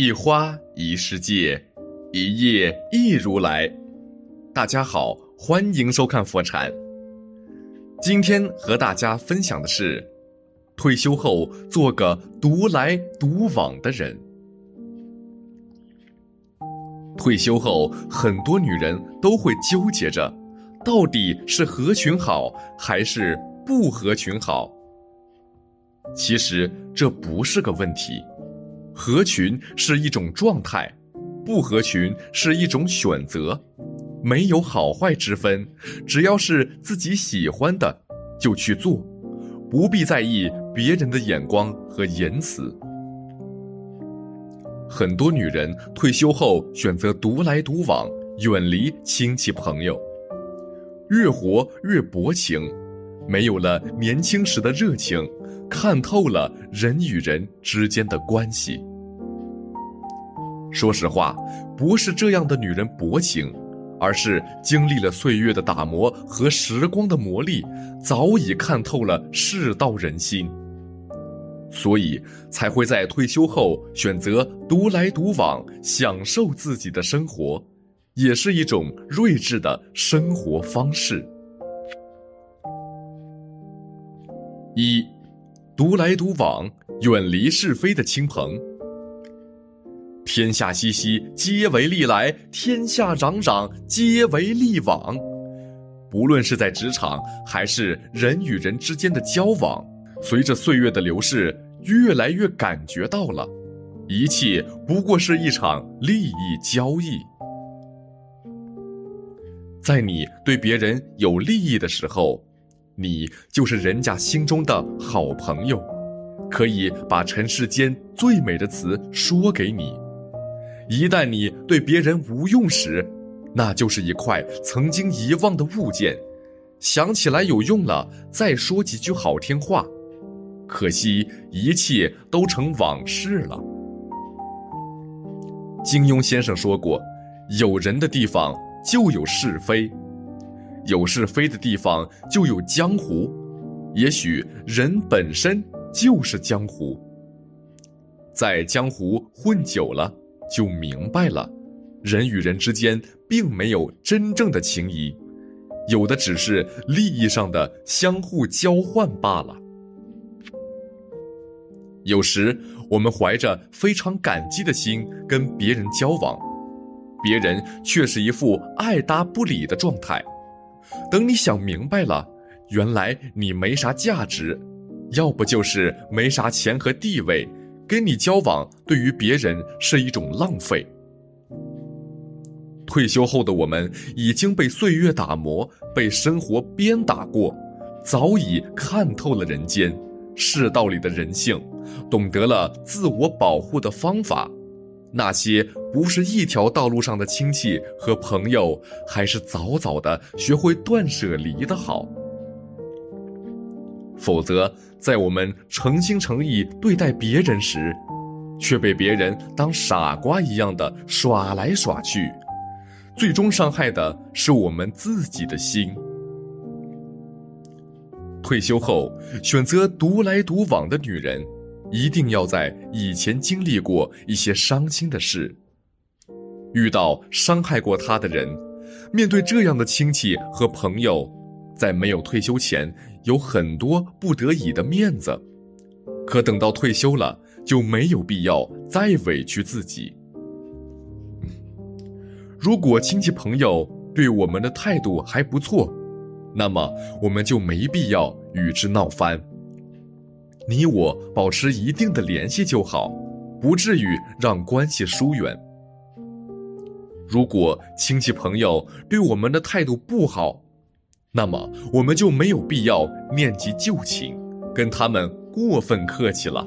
一花一世界，一叶一如来。大家好，欢迎收看佛禅。今天和大家分享的是，退休后做个独来独往的人。退休后，很多女人都会纠结着，到底是合群好还是不合群好？其实这不是个问题。合群是一种状态，不合群是一种选择，没有好坏之分，只要是自己喜欢的，就去做，不必在意别人的眼光和言辞。很多女人退休后选择独来独往，远离亲戚朋友，越活越薄情，没有了年轻时的热情，看透了人与人之间的关系。说实话，不是这样的女人薄情，而是经历了岁月的打磨和时光的磨砺，早已看透了世道人心，所以才会在退休后选择独来独往，享受自己的生活，也是一种睿智的生活方式。一，独来独往，远离是非的亲朋。天下熙熙，皆为利来；天下攘攘，皆为利往。不论是在职场，还是人与人之间的交往，随着岁月的流逝，越来越感觉到了，一切不过是一场利益交易。在你对别人有利益的时候，你就是人家心中的好朋友，可以把尘世间最美的词说给你。一旦你对别人无用时，那就是一块曾经遗忘的物件，想起来有用了，再说几句好听话，可惜一切都成往事了。金庸先生说过：“有人的地方就有是非，有是非的地方就有江湖。也许人本身就是江湖，在江湖混久了。”就明白了，人与人之间并没有真正的情谊，有的只是利益上的相互交换罢了。有时我们怀着非常感激的心跟别人交往，别人却是一副爱答不理的状态。等你想明白了，原来你没啥价值，要不就是没啥钱和地位。跟你交往对于别人是一种浪费。退休后的我们已经被岁月打磨，被生活鞭打过，早已看透了人间世道里的人性，懂得了自我保护的方法。那些不是一条道路上的亲戚和朋友，还是早早的学会断舍离的好。否则，在我们诚心诚意对待别人时，却被别人当傻瓜一样的耍来耍去，最终伤害的是我们自己的心。退休后选择独来独往的女人，一定要在以前经历过一些伤心的事，遇到伤害过他的人，面对这样的亲戚和朋友。在没有退休前，有很多不得已的面子，可等到退休了，就没有必要再委屈自己。如果亲戚朋友对我们的态度还不错，那么我们就没必要与之闹翻。你我保持一定的联系就好，不至于让关系疏远。如果亲戚朋友对我们的态度不好，那么我们就没有必要念及旧情，跟他们过分客气了。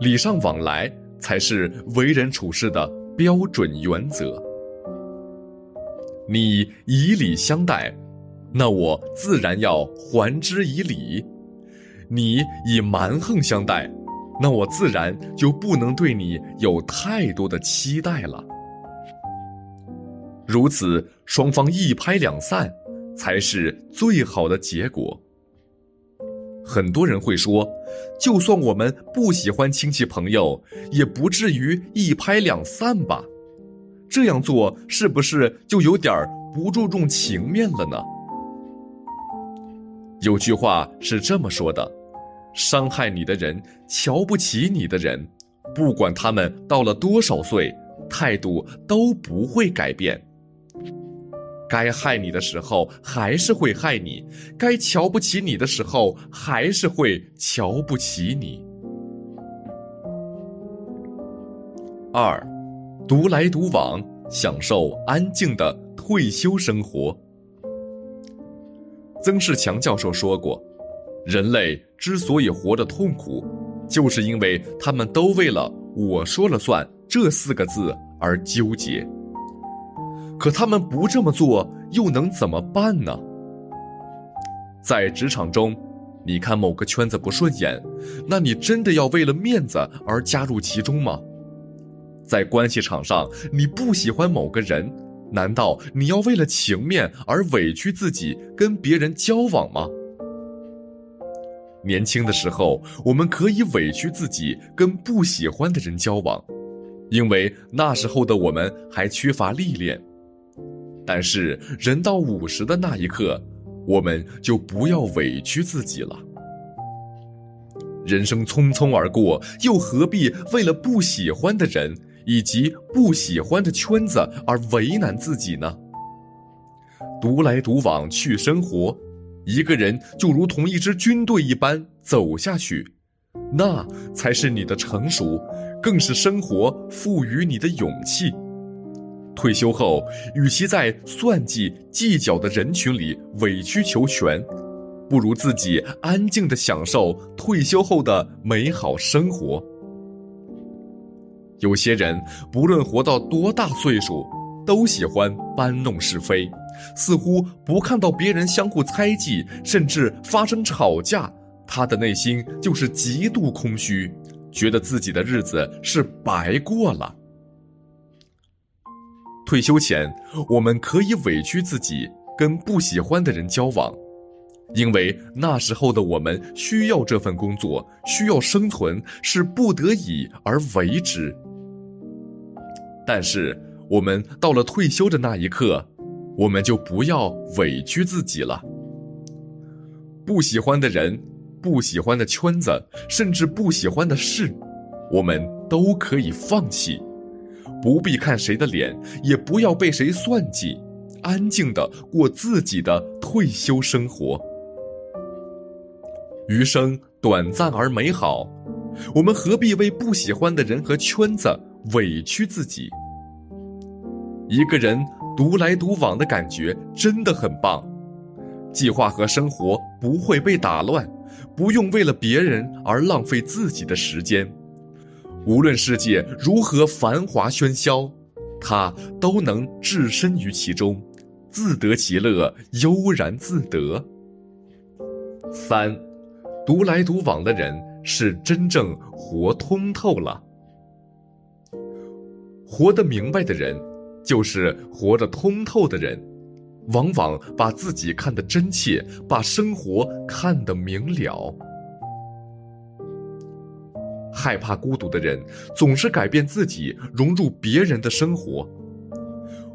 礼尚往来才是为人处事的标准原则。你以礼相待，那我自然要还之以礼；你以蛮横相待，那我自然就不能对你有太多的期待了。如此，双方一拍两散。才是最好的结果。很多人会说，就算我们不喜欢亲戚朋友，也不至于一拍两散吧？这样做是不是就有点不注重情面了呢？有句话是这么说的：伤害你的人，瞧不起你的人，不管他们到了多少岁，态度都不会改变。该害你的时候还是会害你，该瞧不起你的时候还是会瞧不起你。二，独来独往，享受安静的退休生活。曾仕强教授说过，人类之所以活得痛苦，就是因为他们都为了“我说了算”这四个字而纠结。可他们不这么做，又能怎么办呢？在职场中，你看某个圈子不顺眼，那你真的要为了面子而加入其中吗？在关系场上，你不喜欢某个人，难道你要为了情面而委屈自己跟别人交往吗？年轻的时候，我们可以委屈自己跟不喜欢的人交往，因为那时候的我们还缺乏历练。但是，人到五十的那一刻，我们就不要委屈自己了。人生匆匆而过，又何必为了不喜欢的人以及不喜欢的圈子而为难自己呢？独来独往去生活，一个人就如同一支军队一般走下去，那才是你的成熟，更是生活赋予你的勇气。退休后，与其在算计计较的人群里委曲求全，不如自己安静的享受退休后的美好生活。有些人不论活到多大岁数，都喜欢搬弄是非，似乎不看到别人相互猜忌，甚至发生吵架，他的内心就是极度空虚，觉得自己的日子是白过了。退休前，我们可以委屈自己跟不喜欢的人交往，因为那时候的我们需要这份工作，需要生存，是不得已而为之。但是，我们到了退休的那一刻，我们就不要委屈自己了。不喜欢的人，不喜欢的圈子，甚至不喜欢的事，我们都可以放弃。不必看谁的脸，也不要被谁算计，安静的过自己的退休生活。余生短暂而美好，我们何必为不喜欢的人和圈子委屈自己？一个人独来独往的感觉真的很棒，计划和生活不会被打乱，不用为了别人而浪费自己的时间。无论世界如何繁华喧嚣，他都能置身于其中，自得其乐，悠然自得。三，独来独往的人是真正活通透了。活得明白的人，就是活得通透的人，往往把自己看得真切，把生活看得明了。害怕孤独的人，总是改变自己，融入别人的生活；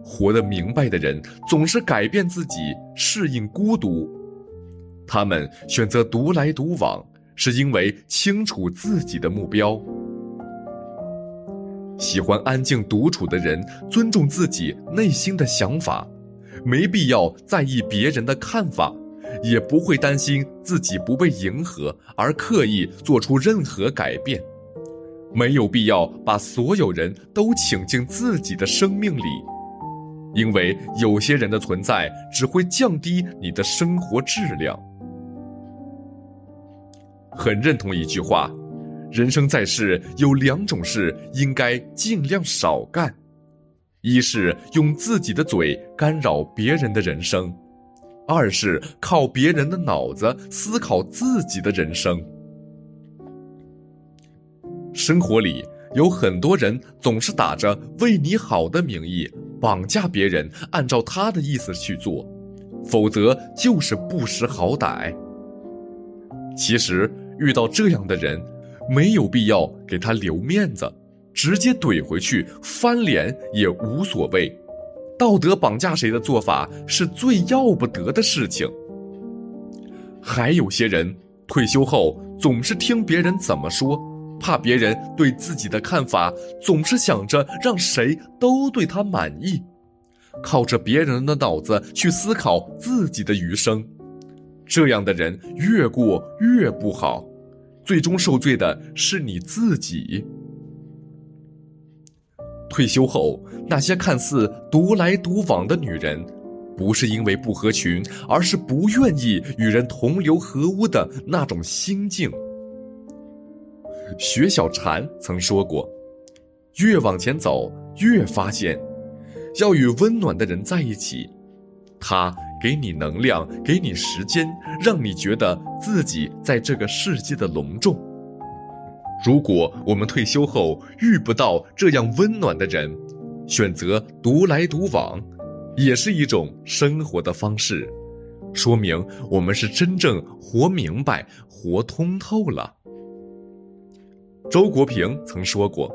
活得明白的人，总是改变自己，适应孤独。他们选择独来独往，是因为清楚自己的目标。喜欢安静独处的人，尊重自己内心的想法，没必要在意别人的看法。也不会担心自己不被迎合而刻意做出任何改变，没有必要把所有人都请进自己的生命里，因为有些人的存在只会降低你的生活质量。很认同一句话：人生在世有两种事应该尽量少干，一是用自己的嘴干扰别人的人生。二是靠别人的脑子思考自己的人生。生活里有很多人总是打着为你好的名义绑架别人，按照他的意思去做，否则就是不识好歹。其实遇到这样的人，没有必要给他留面子，直接怼回去翻脸也无所谓。道德绑架谁的做法是最要不得的事情。还有些人退休后总是听别人怎么说，怕别人对自己的看法，总是想着让谁都对他满意，靠着别人的脑子去思考自己的余生。这样的人越过越不好，最终受罪的是你自己。退休后，那些看似独来独往的女人，不是因为不合群，而是不愿意与人同流合污的那种心境。薛小禅曾说过：“越往前走，越发现，要与温暖的人在一起，他。”给你能量，给你时间，让你觉得自己在这个世界的隆重。如果我们退休后遇不到这样温暖的人，选择独来独往，也是一种生活的方式，说明我们是真正活明白、活通透了。周国平曾说过：“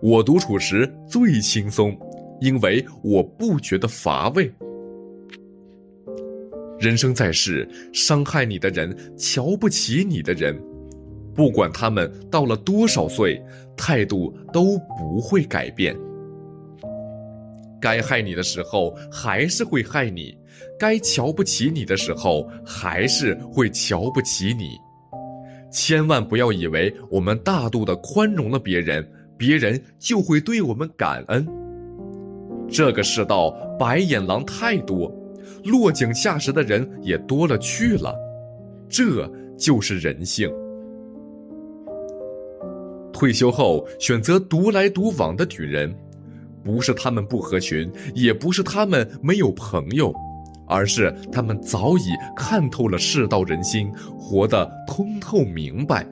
我独处时最轻松，因为我不觉得乏味。”人生在世，伤害你的人，瞧不起你的人，不管他们到了多少岁，态度都不会改变。该害你的时候还是会害你，该瞧不起你的时候还是会瞧不起你。千万不要以为我们大度的宽容了别人，别人就会对我们感恩。这个世道白眼狼太多。落井下石的人也多了去了，这就是人性。退休后选择独来独往的女人，不是她们不合群，也不是她们没有朋友，而是她们早已看透了世道人心，活得通透明白。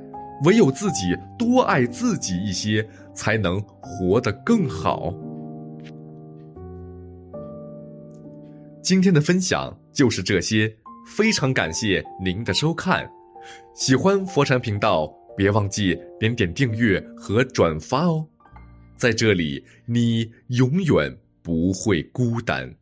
唯有自己多爱自己一些，才能活得更好。今天的分享就是这些，非常感谢您的收看。喜欢佛禅频道，别忘记点点订阅和转发哦。在这里，你永远不会孤单。